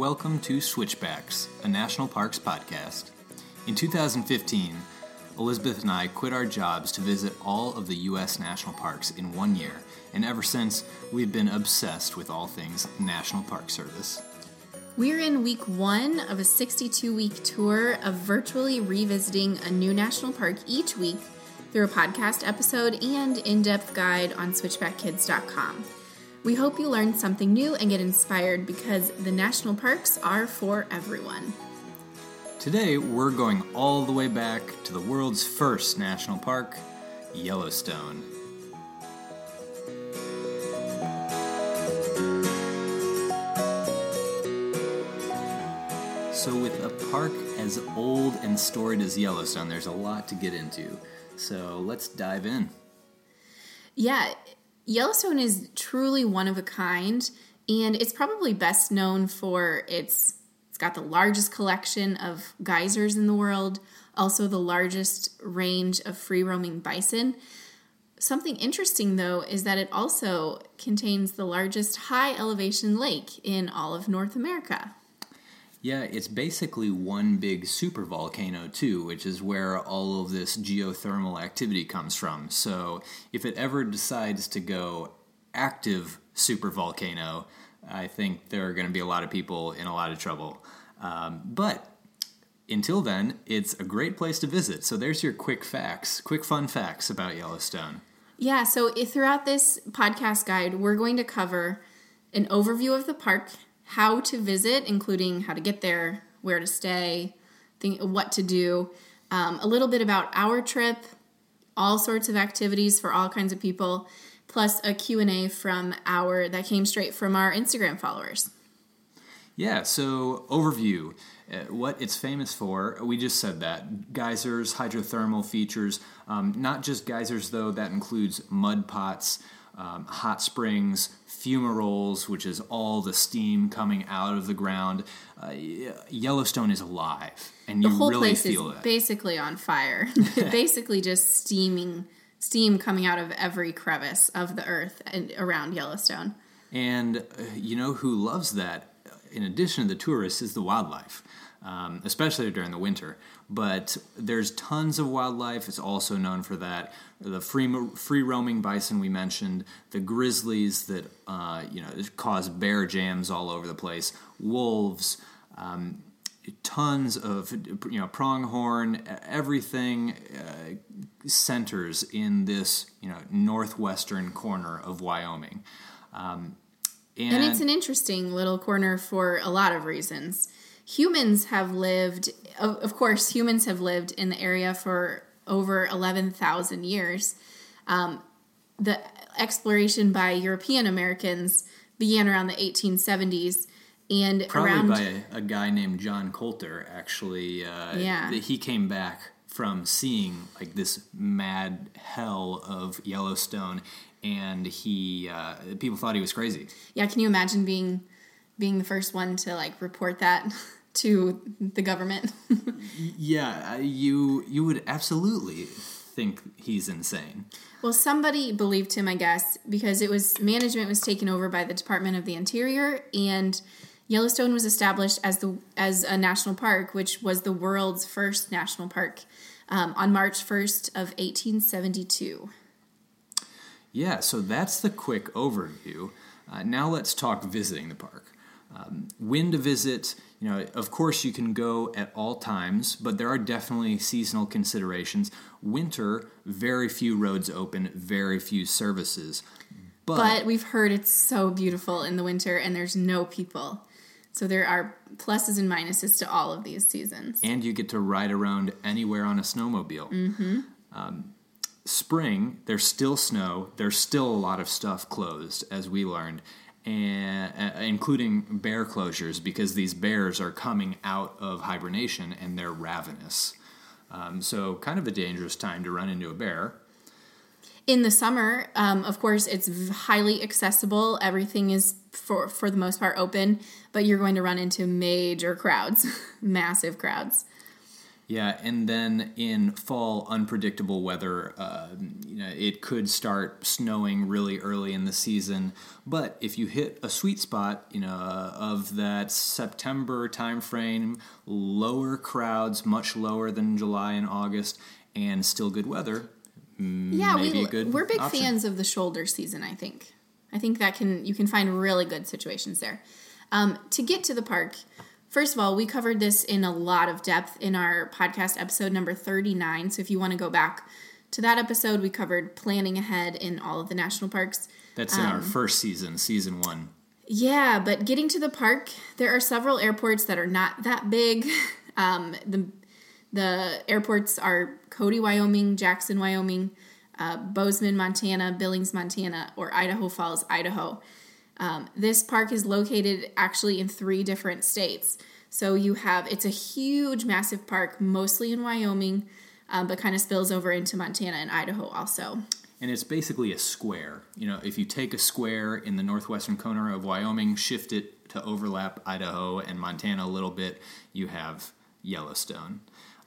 welcome to Switchbacks, a National Parks podcast. In 2015, Elizabeth and I quit our jobs to visit all of the U.S. national parks in one year, and ever since, we've been obsessed with all things National Park Service. We're in week one of a 62 week tour of virtually revisiting a new national park each week through a podcast episode and in depth guide on switchbackkids.com. We hope you learn something new and get inspired because the national parks are for everyone. Today, we're going all the way back to the world's first national park, Yellowstone. So, with a park as old and storied as Yellowstone, there's a lot to get into. So, let's dive in. Yeah, Yellowstone is truly one of a kind, and it's probably best known for its it's got the largest collection of geysers in the world, also the largest range of free roaming bison. Something interesting though is that it also contains the largest high elevation lake in all of North America. Yeah, it's basically one big supervolcano, too, which is where all of this geothermal activity comes from. So, if it ever decides to go active supervolcano, I think there are going to be a lot of people in a lot of trouble. Um, but until then, it's a great place to visit. So, there's your quick facts, quick fun facts about Yellowstone. Yeah, so throughout this podcast guide, we're going to cover an overview of the park how to visit, including how to get there, where to stay, think, what to do, um, a little bit about our trip, all sorts of activities for all kinds of people, plus a Q&A from our that came straight from our Instagram followers. Yeah, so overview. Uh, what it's famous for, we just said that. Geysers, hydrothermal features, um, not just geysers though, that includes mud pots, um, hot springs, fumaroles, which is all the steam coming out of the ground. Uh, Yellowstone is alive, and you whole really place feel is that. basically on fire. basically, just steaming, steam coming out of every crevice of the earth and around Yellowstone. And uh, you know who loves that? In addition to the tourists, is the wildlife, um, especially during the winter. But there's tons of wildlife. It's also known for that. The free free roaming bison we mentioned, the grizzlies that uh, you know cause bear jams all over the place, wolves. Um, tons of you know pronghorn everything uh, centers in this you know northwestern corner of wyoming um, and, and, it's an interesting little corner for a lot of reasons humans have lived of, of course humans have lived in the area for over 11,000 years um, the exploration by european americans began around the 1870s and Probably around by a, a, guy named John Colter, actually. Uh, Yeah. He came back from seeing like this mad hell of Yellowstone, and he uh, people thought he was crazy. yeah can you imagine being being the first one to like report that to the government Yeah, you you would absolutely think he's insane. well somebody believed him i guess because it was management was taken over by the department of the interior and yellowstone was established as the as a national park which was the world's first national park um, on march 1st of 1872 Yeah, so that's the quick overview. Uh, now let's talk visiting the park. Um, when to visit, you know, of course you can go at all times, but there are definitely seasonal considerations. Winter, very few roads open, very few services. But, but we've heard it's so beautiful in the winter and there's no people so there are pluses and minuses to all of these seasons and you get to ride around anywhere on a snowmobile. mm-hmm. Um, spring, there's still snow. There's still a lot of stuff closed, as we learned, and uh, including bear closures because these bears are coming out of hibernation and they're ravenous. Um, so, kind of a dangerous time to run into a bear. in the summer um, of course it's highly accessible everything is for for the most part open but you're going to run into major crowds massive crowds Yeah, and then in fall, unpredictable weather, uh, you know, it could start snowing really early in the season. But if you hit a sweet spot, you know, of that September timeframe, lower crowds, much lower than July and August, and still good weather. Yeah, maybe we a good we're big option. fans of the shoulder season. I think. I think that can you can find really good situations there. Um, to get to the park, first of all, we covered this in a lot of depth in our podcast episode number thirty nine. So if you want to go back to that episode, we covered planning ahead in all of the national parks. That's in Um, our first season, season one. Yeah, but getting to the park, there are several airports that are not that big. Um, the the airports are Cody, Wyoming, Jackson, Wyoming, uh, Bozeman, Montana, Billings, Montana, or Idaho Falls, Idaho. Um, this park is located actually in three different states. So you have it's a huge, massive park, mostly in Wyoming, um, but kind of spills over into Montana and Idaho also. And it's basically a square. You know, if you take a square in the northwestern corner of Wyoming, shift it to overlap Idaho and Montana a little bit, you have Yellowstone.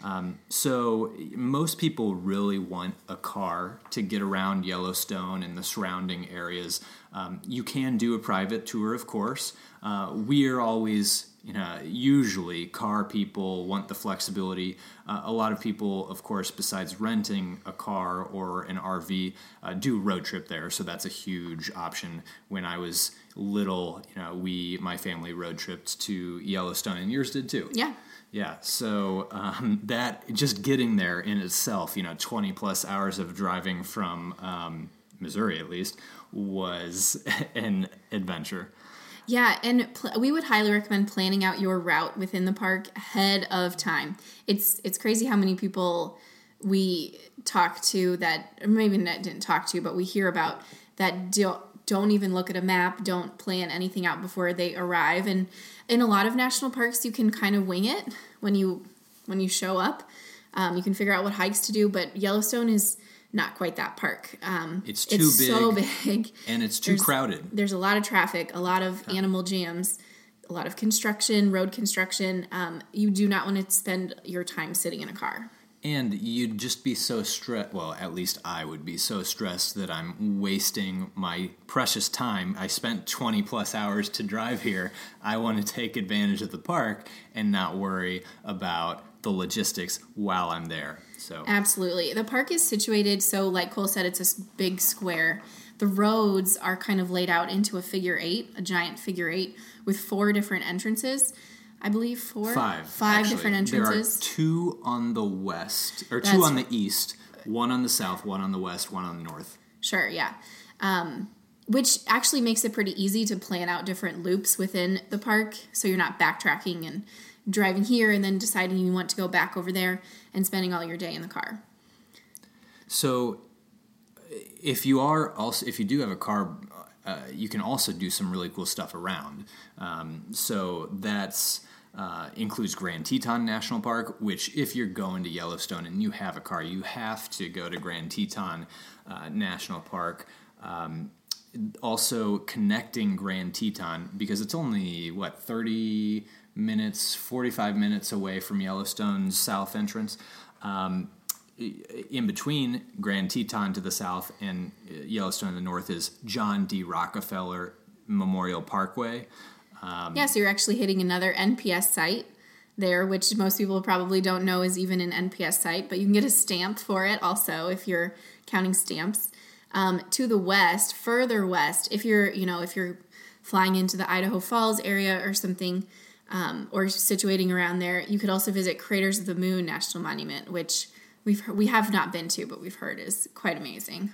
Um, so most people really want a car to get around Yellowstone and the surrounding areas. Um, you can do a private tour, of course. Uh, we are always, you know, usually car people want the flexibility. Uh, a lot of people, of course, besides renting a car or an RV, uh, do road trip there. So that's a huge option. When I was little, you know, we, my family, road tripped to Yellowstone, and yours did too. Yeah. Yeah, so um, that just getting there in itself, you know, 20 plus hours of driving from um, Missouri at least, was an adventure. Yeah, and pl- we would highly recommend planning out your route within the park ahead of time. It's it's crazy how many people we talk to that maybe not didn't talk to, but we hear about that don't don't even look at a map, don't plan anything out before they arrive. And in a lot of national parks, you can kind of wing it when you when you show up. Um, you can figure out what hikes to do, but Yellowstone is not quite that park. Um, It's too so big. So big And it's too There's- crowded. there's a lot of traffic, a lot of animal jams, a lot of construction, road construction. Um, you do not want to spend your time sitting in a car. And you'd just be so stressed. Well, at least I would be so stressed that I'm wasting my precious time. I spent 20 plus hours to drive here. I want to take advantage of the park and not worry about the logistics while I'm there. So, Absolutely. The park is situated so, like Cole said, it's a big square. The roads are kind of laid out into a figure eight, a giant figure eight, with four different entrances. I believe four, five. five actually. different entrances. There are two on the west, or two That's on the east, one on the south, one on the west, one on the north. Sure, yeah. Um, which actually makes it pretty easy to plan out different loops within the park so you're not backtracking and driving here and then deciding you want to go back over there and spending all your day in the car. So, if you are also if you do have a car, uh, you can also do some really cool stuff around. Um, so that's uh, includes Grand Teton National Park, which if you're going to Yellowstone and you have a car, you have to go to Grand Teton uh, National Park. Um, also connecting Grand Teton because it's only what 30 minutes 45 minutes away from Yellowstone's south entrance um, in between Grand Teton to the south and Yellowstone to the north is John D. Rockefeller Memorial Parkway. Yeah, so you're actually hitting another NPS site there, which most people probably don't know is even an NPS site, but you can get a stamp for it also if you're counting stamps. Um, to the west, further west, if you're, you know, if you're flying into the Idaho Falls area or something, um, or situating around there, you could also visit Craters of the Moon National Monument, which we've we have not been to, but we've heard is quite amazing.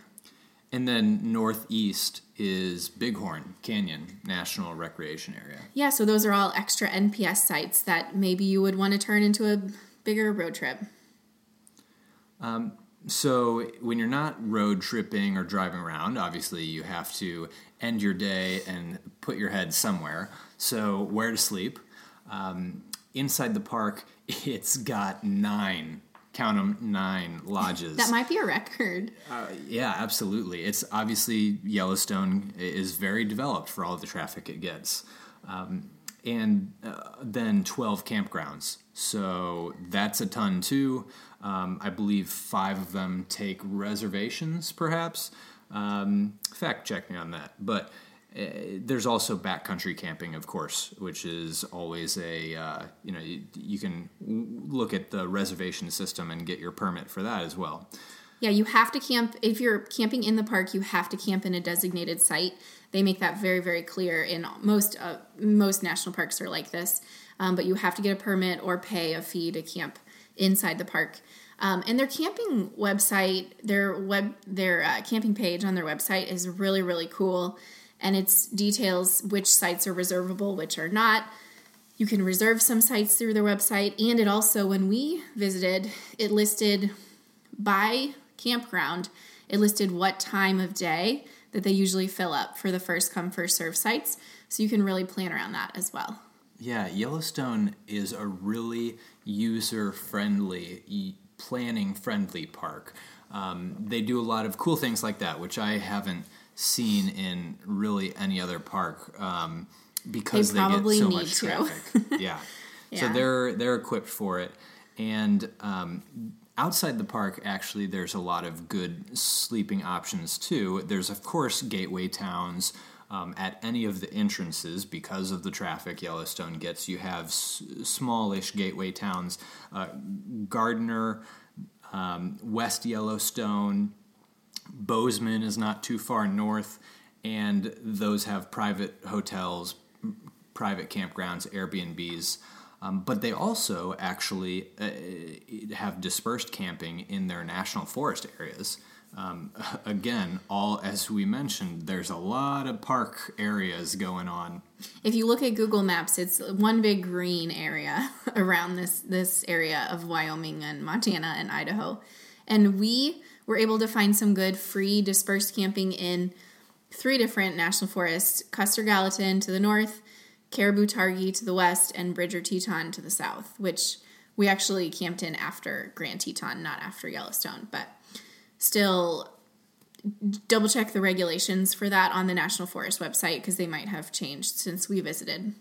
And then northeast is Bighorn Canyon National Recreation Area. Yeah, so those are all extra NPS sites that maybe you would want to turn into a bigger road trip. So when you're not road tripping or driving around, obviously you have to end your day and put your head somewhere. So where to sleep? Um, inside the park, it's got nine, count them, nine lodges. That might be a record. yeah, absolutely. It's obviously Yellowstone is very developed for all the traffic it gets. Um, and uh, then 12 campgrounds. So that's a ton too. Um, I believe five of them take reservations, perhaps. Um, fact check me on that. But uh, there's also backcountry camping, of course, which is always a uh, you know you, you can look at the reservation system and get your permit for that as well. Yeah, you have to camp if you're camping in the park. You have to camp in a designated site. They make that very, very clear. In most uh, most national parks are like this, um, but you have to get a permit or pay a fee to camp inside the park. Um, and their camping website, their web, their uh, camping page on their website is really, really cool, and it's details which sites are reservable, which are not. You can reserve some sites through their website, and it also, when we visited, it listed by campground, it listed what time of day that they usually fill up for the first come first serve sites. So you can really plan around that as well. Yeah yellowstone is a really user friendly planning friendly park. Um, they do a lot of cool things like that which i haven't seen in really any other park um, because they, they get so much to. traffic yeah. yeah. so they're they're equipped for it and um, outside the park, actually, there's a lot of good sleeping options too. There's, of course, gateway towns. Um, at any of the entrances, because of the traffic Yellowstone gets, you have s- smallish gateway towns. Uh, Gardiner, um, West Yellowstone, Bozeman is not too far north, and those have private hotels, private campgrounds, Airbnbs. Um, but they also actually uh, have dispersed camping in their national forest areas. Um, again, all as we mentioned, there's a lot of park areas going on. If you look at Google Maps, it's one big green area around this this area of Wyoming and Montana and Idaho, and we were able to find some good free dispersed camping in three different national forests: Custer Gallatin to the north, Caribou Targhee to the west, and Bridger Teton to the south, which we actually camped in after Grand Teton, not after Yellowstone. But still, double check the regulations for that on the National Forest website because they might have changed since we visited.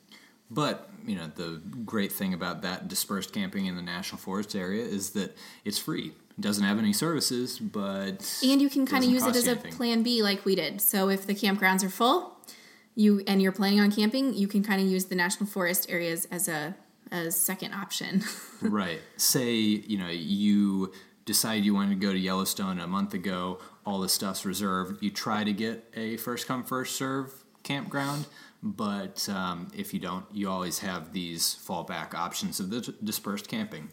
But, you know, the great thing about that dispersed camping in the National Forest area is that it's free. It doesn't have any services, but. And you can kind of use it as a plan B like we did. So if the campgrounds are full, you and you're planning on camping, you can kind of use the national forest areas as a a second option. right. Say, you know, you decide you wanted to go to Yellowstone a month ago, all the stuff's reserved. You try to get a first come, first serve campground, but um, if you don't, you always have these fallback options of the dispersed camping.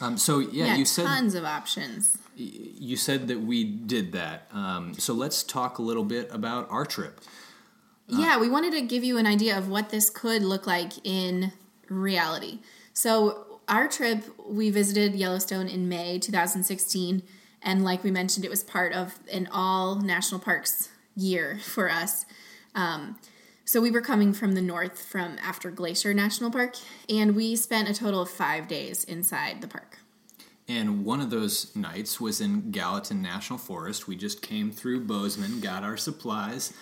Um, so yeah, yeah, you said tons of options. You said that we did that. Um, so let's talk a little bit about our trip. Yeah, we wanted to give you an idea of what this could look like in reality. So, our trip, we visited Yellowstone in May 2016. And like we mentioned, it was part of an all national parks year for us. Um, so we were coming from the north from after Glacier National Park, and we spent a total of five days inside the park. And one of those nights was in Gallatin National Forest. We just came through Bozeman, got our supplies,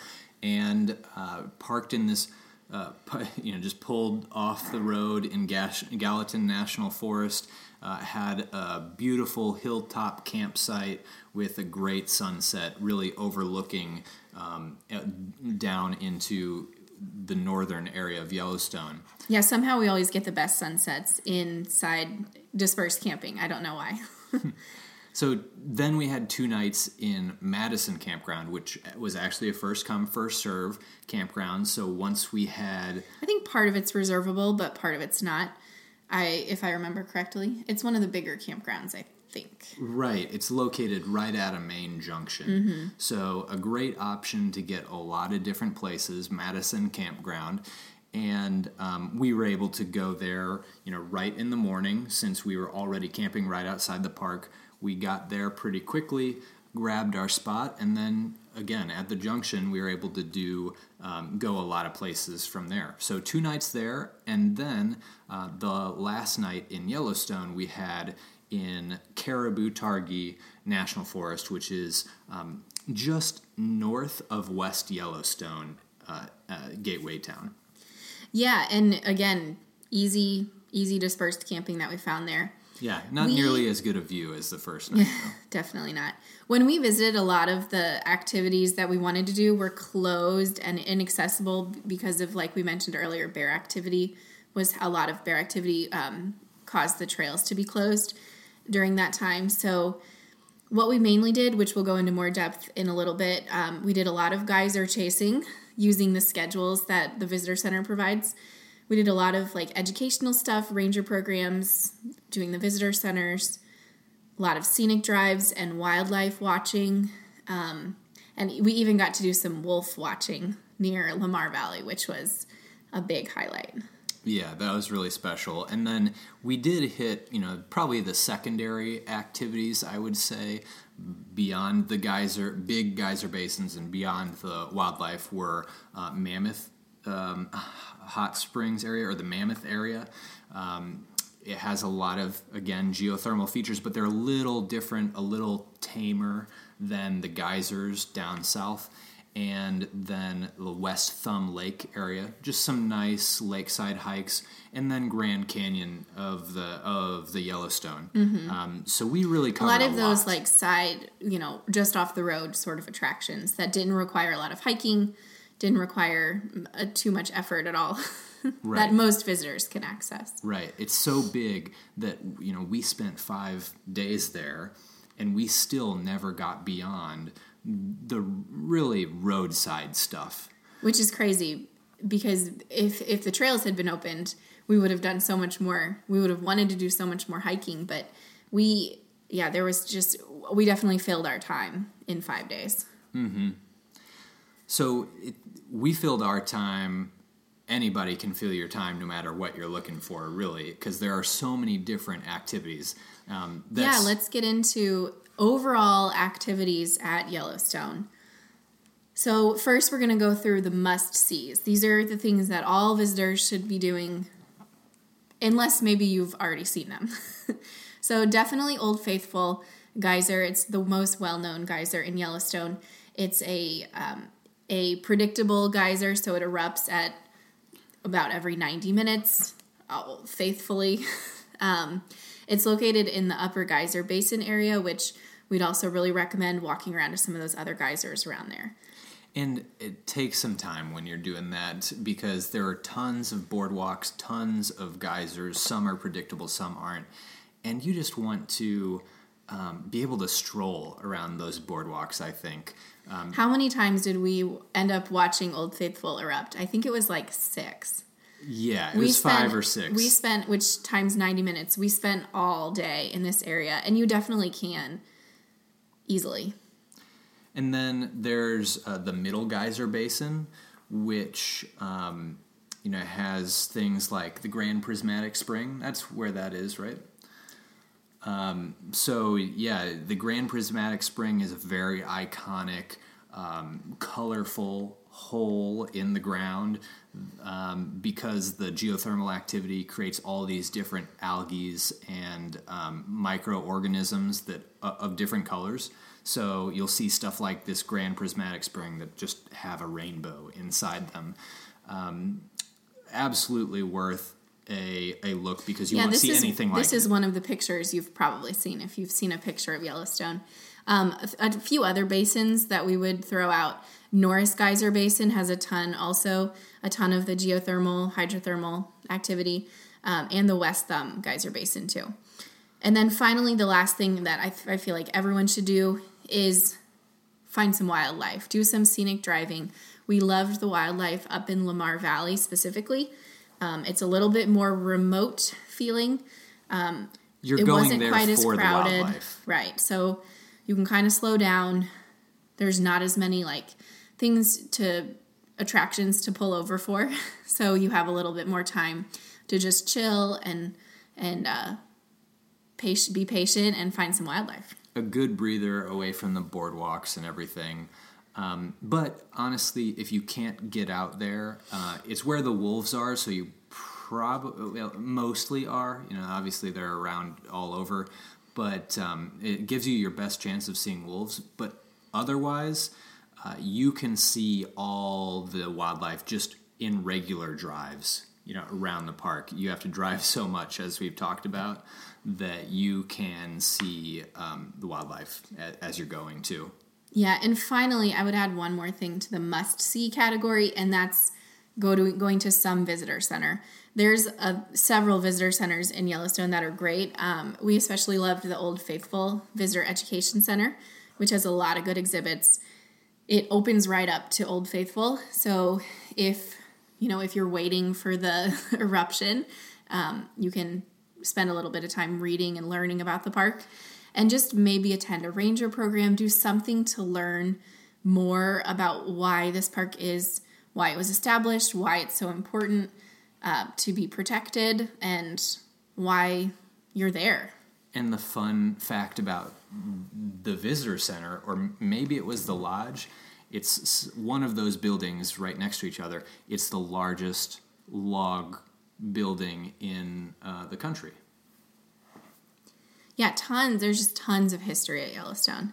and uh, parked in this, uh, you know, just pulled off the road in Gallatin National Forest. Uh, had a beautiful hilltop campsite with a great sunset, really overlooking um, down into the northern area of Yellowstone. Yeah, somehow we always get the best sunsets inside dispersed camping. I don't know why. So then we had two nights in Madison Campground, which was actually a first come, first serve campground. So once we had. I think part of it's reservable, but part of it's not. I, if I remember correctly, it's one of the bigger campgrounds, I think. Right. It's located right at a main junction. Mm-hmm. So a great option to get a lot of different places, Madison Campground. And um, we were able to go there, you know, right in the morning since we were already camping right outside the park we got there pretty quickly, grabbed our spot, and then again at the junction we were able to do um, go a lot of places from there. So two nights there, and then uh, the last night in Yellowstone we had in Caribou Targhee National Forest, which is um, just north of West Yellowstone uh, uh, Gateway Town. Yeah, and again, easy, easy dispersed camping that we found there. Yeah, not We- nearly as good a view as the first night. though. Definitely not. When we visited, a lot of the activities that we wanted to do were closed and inaccessible because of, like we mentioned earlier, bear activity was a lot of bear activity um, caused the trails to be closed during that time. So, what we mainly did, which we'll go into more depth in a little bit, um, we did a lot of geyser chasing using the schedules that the visitor center provides. We did a lot of like educational stuff, ranger programs, doing the visitor centers, a lot of scenic drives and wildlife watching. Um, and we even got to do some wolf watching near Lamar Valley, which was a big highlight. Yeah, that was really special. And then we did hit, you know, probably the secondary activities, I would say, beyond the geyser, big geyser basins and beyond the wildlife were uh, Mammoth um, Hot Springs area or the Mammoth area. Um, it has a lot of, again, geothermal features, but they're a little different, a little tamer than the geysers down south and then the West Thumb Lake area. Just some nice lakeside hikes, and then Grand Canyon of the of the Yellowstone. Um, so we really A lot of those lot. like side, you know, just off the road sort of attractions that didn't require a lot of hiking, didn't require uh, too much effort at all. that most visitors can access. Right. It's so big that you know we spent five days there, and we still never got beyond the really roadside stuff. which is crazy because if if the trails had been opened we would have done so much more we would have wanted to do so much more hiking but we yeah there was just we definitely filled our time in five days So it, we filled our time. Anybody can fill your time no matter what you're looking for, really, because there are so many different activities. Um, yeah let's get into overall activities at yellowstone. So first we're going to go through the must sees these are the things that all visitors should be doing unless maybe you've already seen them. So definitely old faithful geyser. It's the most well-known geyser in yellowstone. It's a um, a predictable geyser so it erupts at about every 90 minutes uh, faithfully. Um, it's located in the upper geyser basin area which we'd also really recommend walking around to some of those other geysers around there And it takes some time when you're doing that because there are tons of boardwalks, tons of geysers. Some are predictable, some aren't. And you just want to um, be able to stroll around those boardwalks, I think. Um, how many times did we end up watching old faithful erupt i think it was like six yeah, it was five or six. We spent, which times 90 minutes, we spent all day in this area, and you definitely can easily. And then there's uh, the Middle Geyser Basin, which um, you know has things like the Grand Prismatic Spring. That's where that is, right? Um, so yeah, the Grand Prismatic Spring is a very iconic, um, colorful hole in the ground um, because the geothermal activity creates all these different algae and um, microorganisms that uh, of different colors. So you'll see stuff like this Grand Prismatic Spring that just have a rainbow inside them. Um, absolutely worth a, a look because you won't see is anything like this it. is one of the pictures you've probably seen if you've seen a picture of Yellowstone. Um, a, a few other basins that we would throw out. Norris Geyser Basin has a ton, also a ton of the geothermal, hydrothermal activity, um, and the West Thumb Geyser Basin too. And then finally, the last thing that I, I feel like everyone should do is find some wildlife, do some scenic driving. We loved the wildlife up in Lamar Valley specifically. Um, it's a little bit more remote feeling. You're it going wasn't there quite as for the crowded, wildlife. right? So you can kind of slow down. There's not as many like things to attractions to pull over for, so you have a little bit more time to just chill and and uh, patient, be patient and find some wildlife. a good breather away from the boardwalks and everything. Um, but honestly, if you can't get out there, uh, it's where the wolves are, so you probably well, mostly are. You know, obviously they're around all over, but um, it gives you your best chance of seeing wolves. But otherwise, uh, you can see all the wildlife just in regular drives. you know around the park. You have to drive so much, as we've talked about, that you can see um, the wildlife as you're going too. Yeah, and finally, I would add one more thing to the must see category, and that's go to going to some visitor center. There's a, several visitor centers in Yellowstone that are great. Um, we especially loved the Old Faithful Visitor Education Center, which has a lot of good exhibits. It opens right up to Old Faithful, so if you know if you're waiting for the eruption, um, you can spend a little bit of time reading and learning about the park, and just maybe attend a ranger program. Do something to learn more about why this park is, why it was established, why it's so important uh, to be protected and why you're there. And the fun fact about the visitor center, or maybe it was the lodge, it's one of those buildings right next to each other. It's the largest log building in uh, the country. Yeah, tons. There's just tons of history at Yellowstone.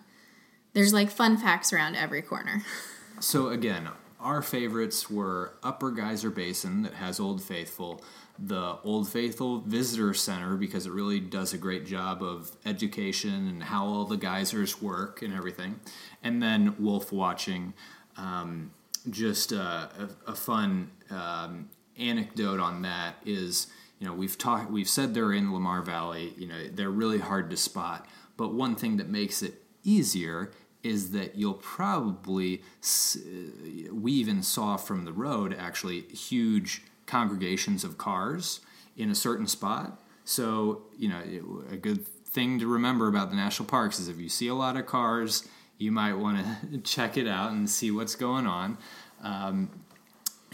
There's like fun facts around every corner. so, again, our favorites were Upper Geyser Basin, that has Old Faithful, the Old Faithful Visitor Center, because it really does a great job of education and how all the geysers work and everything, and then Wolf Watching. Um, just uh, a, a, fun um, anecdote on that is, you know, we've talked, we've said they're in Lamar Valley. You know, they're really hard to spot. But one thing that makes it easier is that you'll probably we even saw from the road actually huge congregations of cars in a certain spot. So you know a good thing to remember about the national parks is if you see a lot of cars you might want to check it out and see what's going on. Um,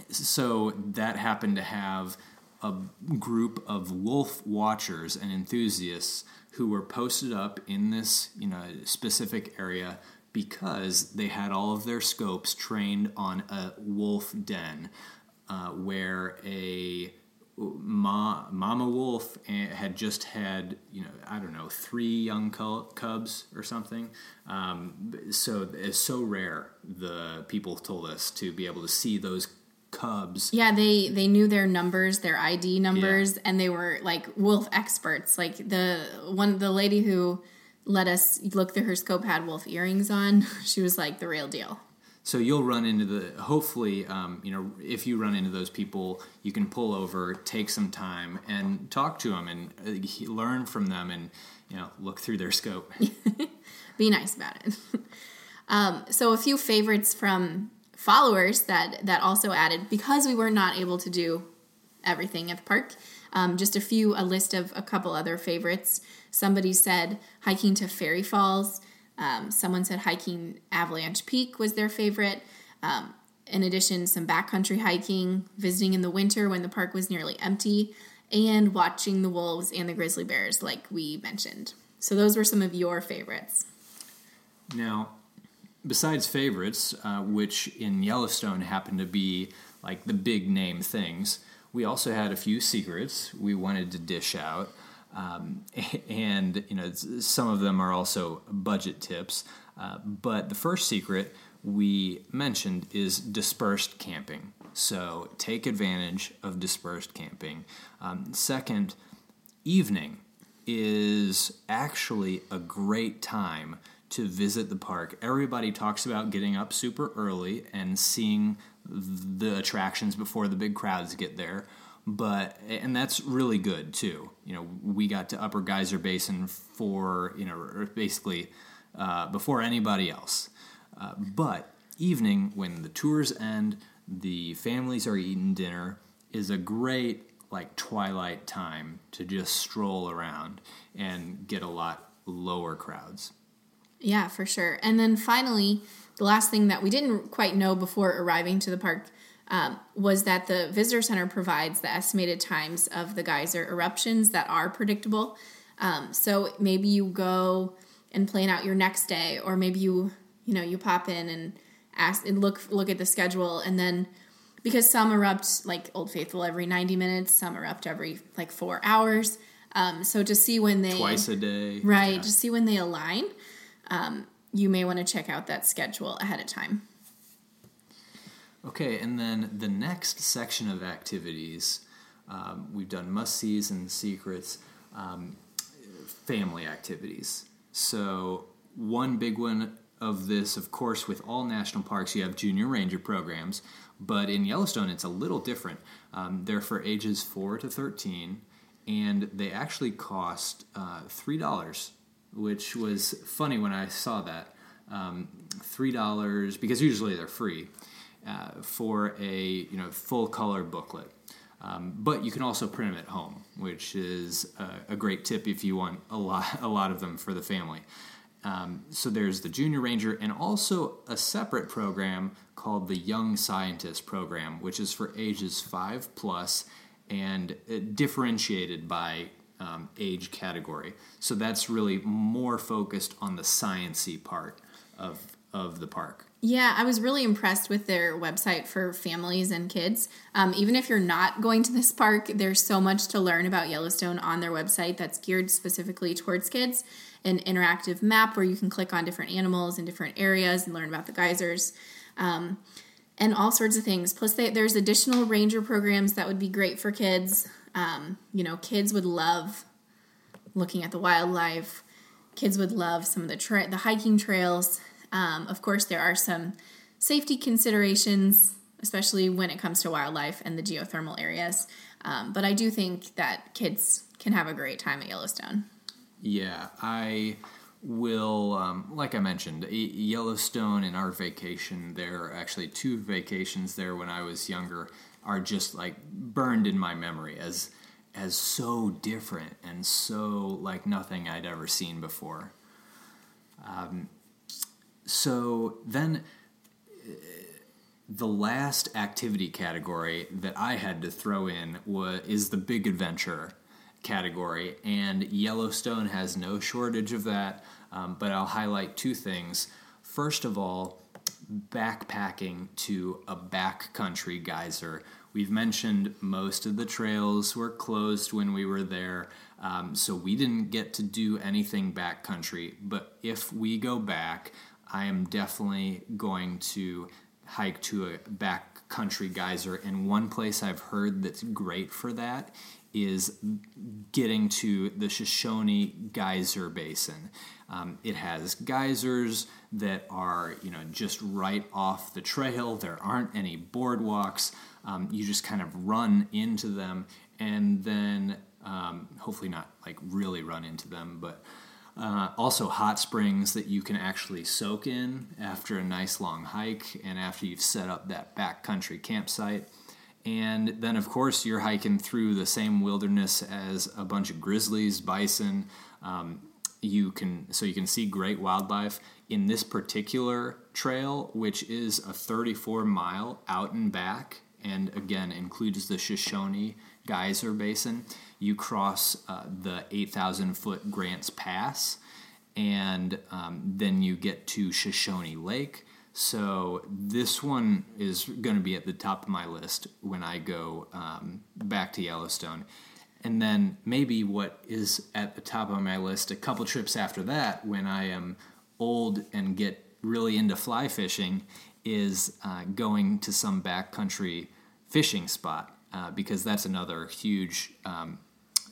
so that happened to have a group of wolf watchers and enthusiasts who were posted up in this you know specific area because they had all of their scopes trained on a wolf den uh, where a ma, mama wolf had just had you know I don't know three young cubs or something. Um, so it's so rare. The people told us to be able to see those cubs. Yeah, they they knew their numbers, their ID numbers, yeah. and they were like wolf experts. Like the one the lady who let us look through her scope had wolf earrings on. She was like the real deal. So you'll run into the hopefully, um, you know, if you run into those people, you can pull over, take some time, and talk to them and uh, learn from them, and you know, look through their scope. Be nice about it. um, so a few favorites from followers that that also added because we were not able to do everything at the park. Um, just a few, a list of a couple other favorites. Somebody said hiking to Fairy Falls. Um, someone said hiking Avalanche Peak was their favorite. Um, in addition, some backcountry hiking, visiting in the winter when the park was nearly empty, and watching the wolves and the grizzly bears, like we mentioned. So, those were some of your favorites. Now, besides favorites, uh, which in Yellowstone happen to be like the big name things, we also had a few secrets we wanted to dish out. Um, and you know some of them are also budget tips. Uh, but the first secret we mentioned is dispersed camping. So take advantage of dispersed camping. Um, second, evening is actually a great time to visit the park. Everybody talks about getting up super early and seeing the attractions before the big crowds get there but and that's really good too. You know, we got to Upper Geyser Basin for you know basically uh, before anybody else. Uh, but evening when the tours end, the families are eating dinner is a great like twilight time to just stroll around and get a lot lower crowds. Yeah, for sure. And then finally, the last thing that we didn't quite know before arriving to the park um, was that the visitor center provides the estimated times of the geyser eruptions that are predictable. Um, so maybe you go and plan out your next day, or maybe you you know you pop in and ask and look look at the schedule, and then because some erupt like Old Faithful every ninety minutes, some erupt every like four hours. Um, so to see when they twice a day, right? Yeah. To see when they align, um, you may want to check out that schedule ahead of time. Okay, and then the next section of activities Um, we've done must sees and secrets, um, family activities. So, one big one of this, of course, with all national parks, you have junior ranger programs, but in Yellowstone, it's a little different. Um, they're for ages 4 to 13, and they actually cost uh, $3, which was funny when I saw that. Um, $3, because usually they're free, uh, for a you know full color booklet. Um, but you can also print them at home, which is a, a, great tip if you want a lot, a lot of them for the family. Um, so there's the Junior Ranger and also a separate program called the Young Scientist Program, which is for ages five plus and uh, differentiated by um, age category. So that's really more focused on the sciency part of of the park. Yeah, I was really impressed with their website for families and kids. Um, even if you're not going to this park, there's so much to learn about Yellowstone on their website that's geared specifically towards kids. An interactive map where you can click on different animals in different areas and learn about the geysers. Um, and all sorts of things. Plus, they, there's additional ranger programs that would be great for kids. Um, you know, kids would love looking at the wildlife. Kids would love some of the tra- the hiking trails um, of course, there are some safety considerations, especially when it comes to wildlife and the geothermal areas. Um, but I do think that kids can have a great time at Yellowstone. Yeah, I will, um, like I mentioned, Yellowstone and our vacation there, actually two vacations there when I was younger, are just like burned in my memory as as so different and so like nothing I'd ever seen before. Um, so then the last activity category that I had to throw in was is the big adventure category, and Yellowstone has no shortage of that. Um, but I'll highlight two things. First of all, backpacking to a backcountry geyser. We've mentioned most of the trails were closed when we were there, um, so we didn't get to do anything backcountry. But if we go back, I am definitely going to hike to a backcountry geyser. And one place I've heard that's great for that is getting to the Shoshone Geyser Basin. Um, it has geysers that are, you know, just right off the trail. There aren't any boardwalks. Um, you just kind of run into them, and then um, hopefully not like really run into them, but uh, also, hot springs that you can actually soak in after a nice long hike and after you've set up that backcountry campsite. And then, of course, you're hiking through the same wilderness as a bunch of grizzlies, bison. Um, you can so you can see great wildlife in this particular trail, which is a 34 mile out and back, and again includes the Shoshone Geyser Basin you cross uh, the 8,000 foot Grants Pass, and um, then you get to Shoshone Lake. So this one is going to be at the top of my list when I go um, back to Yellowstone. And then maybe what is at the top of my list a couple trips after that when I am old and get really into fly fishing is uh, going to some backcountry fishing spot uh, because that's another huge um,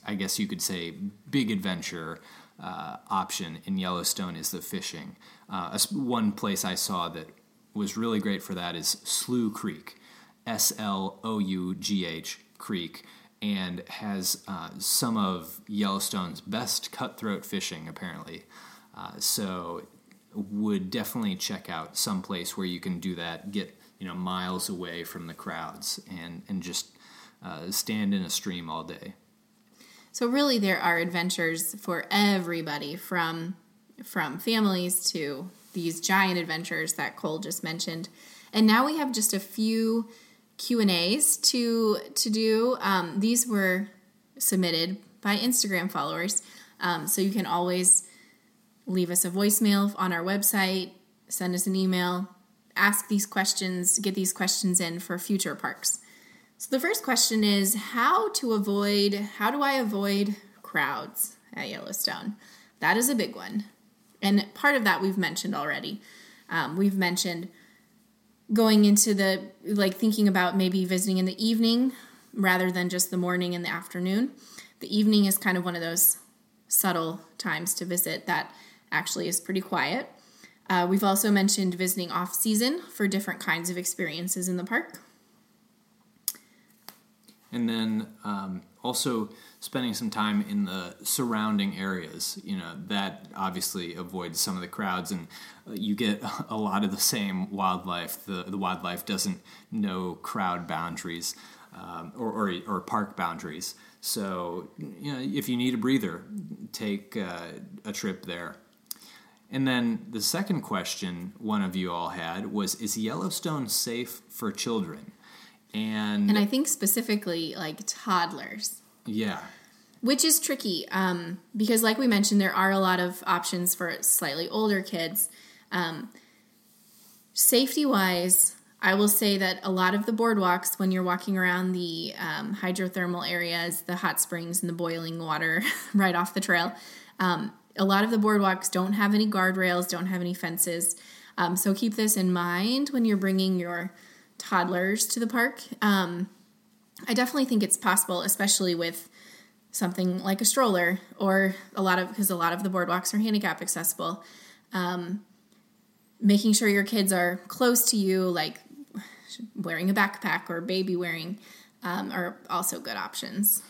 I guess you could say, big adventure uh, option in Yellowstone is the fishing. Uh, one place I saw that was really great for that is Slough Creek, S L O U G H Creek, and has uh, some of Yellowstone's best cutthroat fishing, apparently. Uh, so, would definitely check out some place where you can do that, get you know miles away from the crowds, and and just uh, stand in a stream all day. So really there are adventures for everybody from from families to these giant adventures that Cole just mentioned. And now we have just a few Q&As to to do. Um, these were submitted by Instagram followers. Um, so you can always leave us a voicemail on our website, send us an email, ask these questions, get these questions in for future parks. So the first question is how to avoid how do I avoid crowds at Yellowstone? That is a big one. And part of that we've mentioned already. Um, we've mentioned going into the like thinking about maybe visiting in the evening rather than just the morning and the afternoon. The evening is kind of one of those subtle times to visit that actually is pretty quiet. Uh, we've also mentioned visiting off season for different kinds of experiences in the park. And then um, also spending some time in the surrounding areas. You know, that obviously avoids some of the crowds, and uh, you get a lot of the same wildlife. The, the wildlife doesn't know crowd boundaries um, or, or, or, park boundaries. So, you know, if you need a breather, take uh, a trip there. And then the second question one of you all had was Is Yellowstone safe for children? And, and I think specifically like toddlers. Yeah. Which is tricky um, because, like we mentioned, there are a lot of options for slightly older kids. Um, safety wise, I will say that a lot of the boardwalks, when you're walking around the um, hydrothermal areas, the hot springs and the boiling water right off the trail, um, a lot of the boardwalks don't have any guardrails, don't have any fences. Um, so keep this in mind when you're bringing your toddlers to the park. Um, I definitely think it's possible, especially with something like a stroller or a lot of because a lot of the boardwalks are handicap accessible. Um, making sure your kids are close to you, like wearing a backpack or baby wearing, um, are also good options.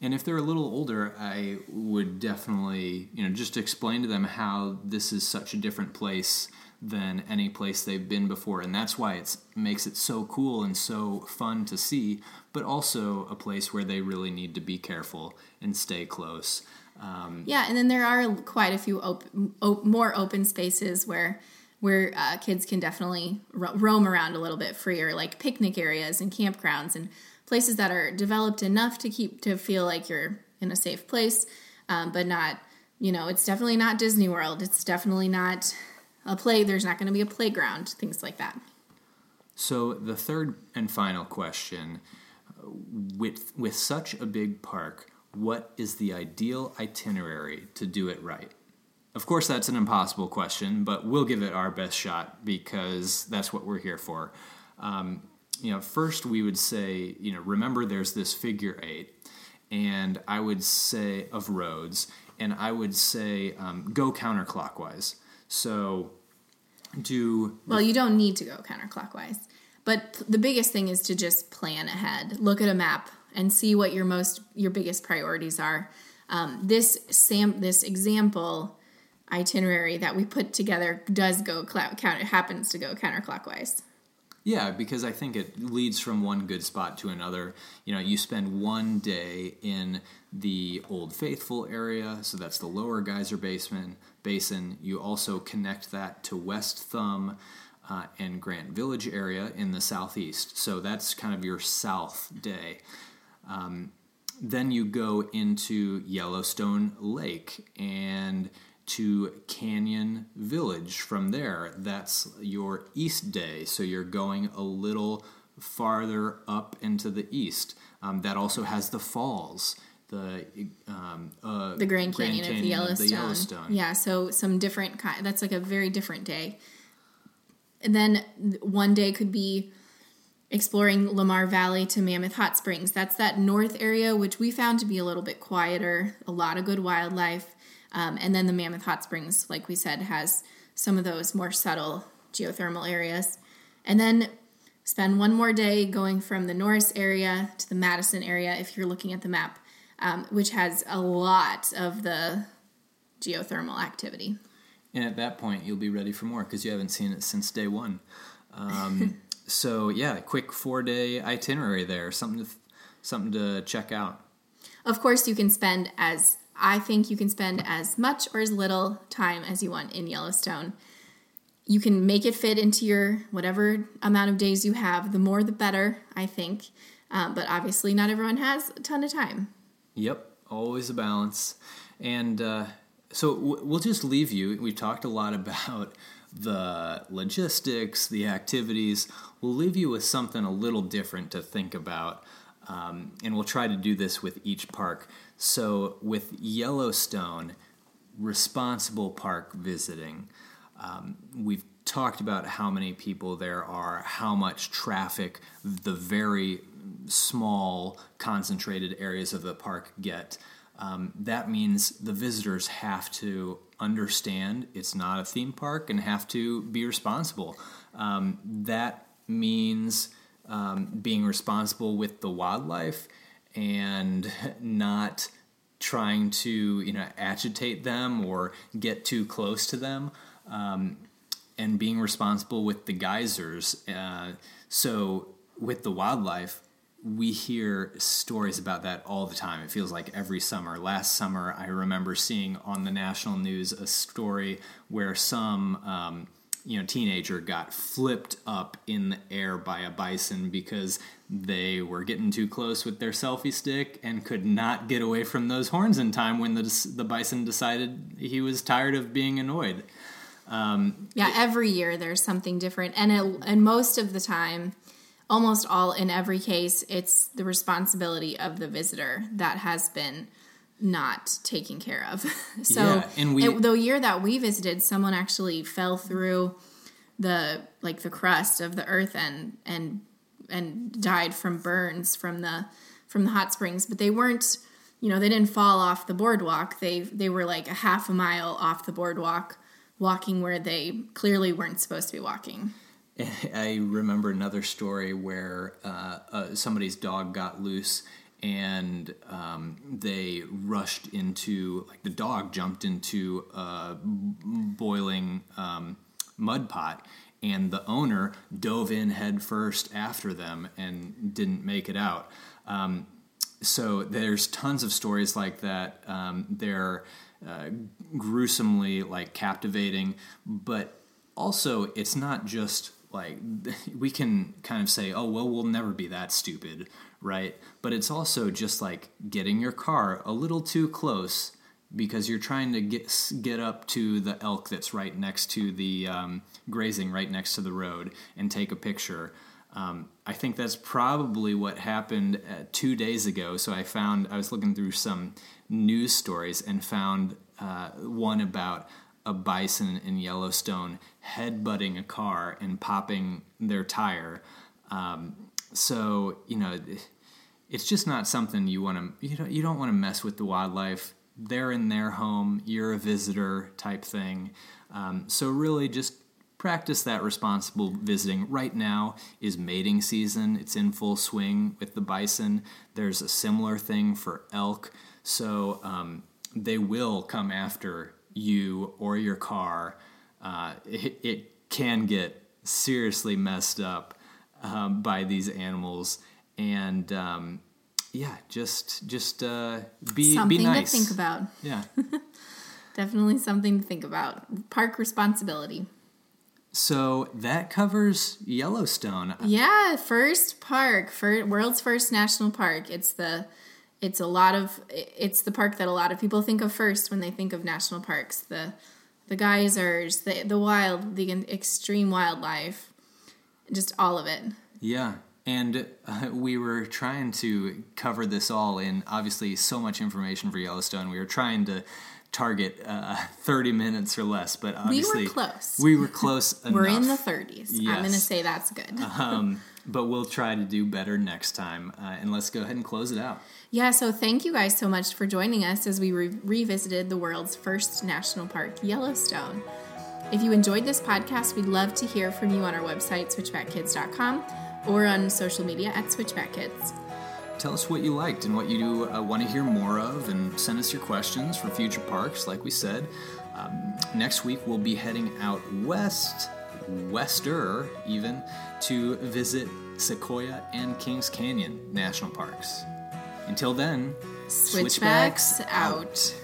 And if they're a little older, I would definitely, you know, just explain to them how this is such a different place than any place they've been before, and that's why it makes it so cool and so fun to see. But also a place where they really need to be careful and stay close. Um, yeah, and then there are quite a few open, op- more open spaces where where uh, kids can definitely ro- roam around a little bit freer, like picnic areas and campgrounds and places that are developed enough to keep to feel like you're in a safe place, um, but not. You know, it's definitely not Disney World. It's definitely not a play there's not going to be a playground things like that. So the third and final question with with such a big park what is the ideal itinerary to do it right? Of course that's an impossible question but we'll give it our best shot because that's what we're here for. Um, you know first we would say you know remember there's this figure eight and i would say of roads and i would say um, go counterclockwise. So do well you don't need to go counterclockwise but the biggest thing is to just plan ahead look at a map and see what your most your biggest priorities are um, this sam this example itinerary that we put together does go cl- counter happens to go counterclockwise yeah, because I think it leads from one good spot to another. You know, you spend one day in the Old Faithful area, so that's the lower geyser basin. Basin. You also connect that to West Thumb uh, and Grant Village area in the southeast. So that's kind of your south day. Um, then you go into Yellowstone Lake and to Canyon Village from there. That's your east day, so you're going a little farther up into the east. Um, that also has the falls, the um, uh, the Grand Canyon, Grand Canyon of, the Yellowstone. of the Yellowstone. Yeah, so some different kind. That's like a very different day. And then one day could be exploring Lamar Valley to Mammoth Hot Springs. That's that north area, which we found to be a little bit quieter, a lot of good wildlife. Um, and then the Mammoth Hot Springs, like we said, has some of those more subtle geothermal areas. And then spend one more day going from the Norris area to the Madison area if you're looking at the map, um, which has a lot of the geothermal activity. And at that point, you'll be ready for more because you haven't seen it since day one. Um, so yeah, a quick four day itinerary there, something to something to check out. Of course, you can spend as I think you can spend as much or as little time as you want in Yellowstone. You can make it fit into your whatever amount of days you have. The more, the better, I think. Um, but obviously, not everyone has a ton of time. Yep, always a balance. And uh, so we'll just leave you. We've talked a lot about the logistics, the activities. We'll leave you with something a little different to think about. Um, and we'll try to do this with each park. So, with Yellowstone, responsible park visiting, um, we've talked about how many people there are, how much traffic the very small, concentrated areas of the park get. Um, that means the visitors have to understand it's not a theme park and have to be responsible. Um, that means um, being responsible with the wildlife and not trying to you know agitate them or get too close to them um, and being responsible with the geysers uh, so with the wildlife we hear stories about that all the time. It feels like every summer. Last summer, I remember seeing on the national news a story where some um, you know teenager got flipped up in the air by a bison because they were getting too close with their selfie stick and could not get away from those horns in time when the the bison decided he was tired of being annoyed. Um, yeah, every year there's something different, and it, and most of the time almost all in every case it's the responsibility of the visitor that has been not taken care of. So yeah, and we it, the year that we visited someone actually fell through the like the crust of the earth and and and died from burns from the from the hot springs. But they weren't you know they didn't fall off the boardwalk. They they were like a half a mile off the boardwalk walking where they clearly weren't supposed to be walking I remember another story where uh, uh, somebody's dog got loose and um, they rushed into like the dog jumped into a boiling um, mud pot and the owner dove in head first after them and didn't make it out. Um, so there's tons of stories like that. Um, they're uh, gruesomely like captivating but also it's not just like we can kind of say oh well we'll never be that stupid right but it's also just like getting your car a little too close because you're trying to get get up to the elk that's right next to the um, grazing right next to the road and take a picture um, I think that's probably what happened uh, two days ago. So I found I was looking through some news stories and found uh, one about a bison in Yellowstone headbutting a car and popping their tire. Um, so you know, it's just not something you want to. You don't. You don't want to mess with the wildlife. They're in their home. You're a visitor type thing. Um, so really, just practice that responsible visiting. Right now is mating season. It's in full swing with the bison. There's a similar thing for elk. So um, they will come after you or your car, uh, it, it, can get seriously messed up um, by these animals. And um, yeah, just just uh, be something be nice. to think about. Yeah, definitely something to think about. Park responsibility. So that covers Yellowstone. Yeah, first park, for world's first national park. It's the it's a lot of it's the park that a lot of people think of first when they think of national parks. The the geysers the the wild the extreme wildlife just all of it. Yeah and uh, we were trying to cover this all in obviously so much information for Yellowstone. We were trying to target uh, 30 minutes or less but obviously we were close. we were close we're in the 30s yes. i'm going to say that's good. Um, but we'll try to do better next time uh, and let's go ahead and close it out yeah, so thank you guys so much for joining us as we re- revisited the world's first national park, Yellowstone. If you enjoyed this podcast, we'd love to hear from you on our website, switchbackkids.com, or on social media at switchbackkids. Tell us what you liked and what you uh, want to hear more of, and send us your questions for future parks, like we said. Um, next week, we'll be heading out west, wester even, to visit Sequoia and Kings Canyon National Parks. Until then, switchbacks, switchbacks out. out.